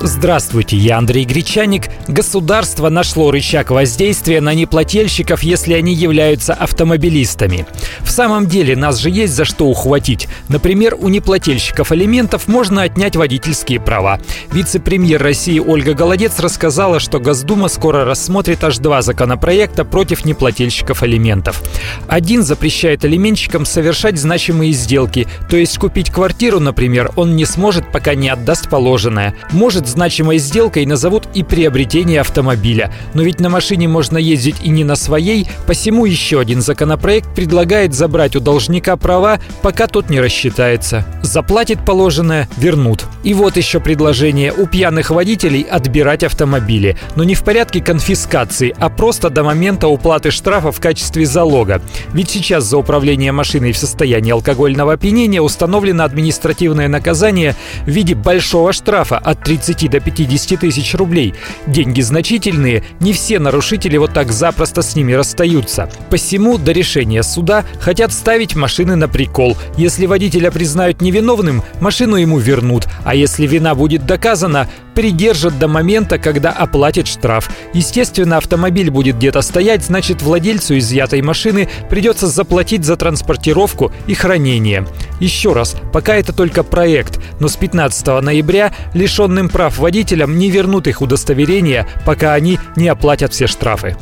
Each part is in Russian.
Здравствуйте, я Андрей Гречаник. Государство нашло рычаг воздействия на неплательщиков, если они являются автомобилистами. В самом деле нас же есть за что ухватить. Например, у неплательщиков алиментов можно отнять водительские права. Вице-премьер России Ольга Голодец рассказала, что Госдума скоро рассмотрит аж два законопроекта против неплательщиков алиментов. Один запрещает алименщикам совершать значимые сделки, то есть купить квартиру, например, он не сможет, пока не отдаст положенное. Может значимой сделкой назовут и приобретение автомобиля. Но ведь на машине можно ездить и не на своей, посему еще один законопроект предлагает забрать у должника права, пока тот не рассчитается. Заплатит положенное – вернут. И вот еще предложение у пьяных водителей отбирать автомобили. Но не в порядке конфискации, а просто до момента уплаты штрафа в качестве залога. Ведь сейчас за управление машиной в состоянии алкогольного опьянения установлено административное наказание в виде большого штрафа от 30 30 до 50 тысяч рублей. Деньги значительные, не все нарушители вот так запросто с ними расстаются. Посему до решения суда хотят ставить машины на прикол. Если водителя признают невиновным, машину ему вернут, а если вина будет доказана, придержат до момента, когда оплатит штраф. Естественно, автомобиль будет где-то стоять, значит владельцу изъятой машины придется заплатить за транспортировку и хранение. Еще раз, пока это только проект, но с 15 ноября лишенным прав водителям не вернут их удостоверения, пока они не оплатят все штрафы.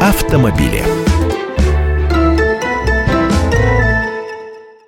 Автомобили.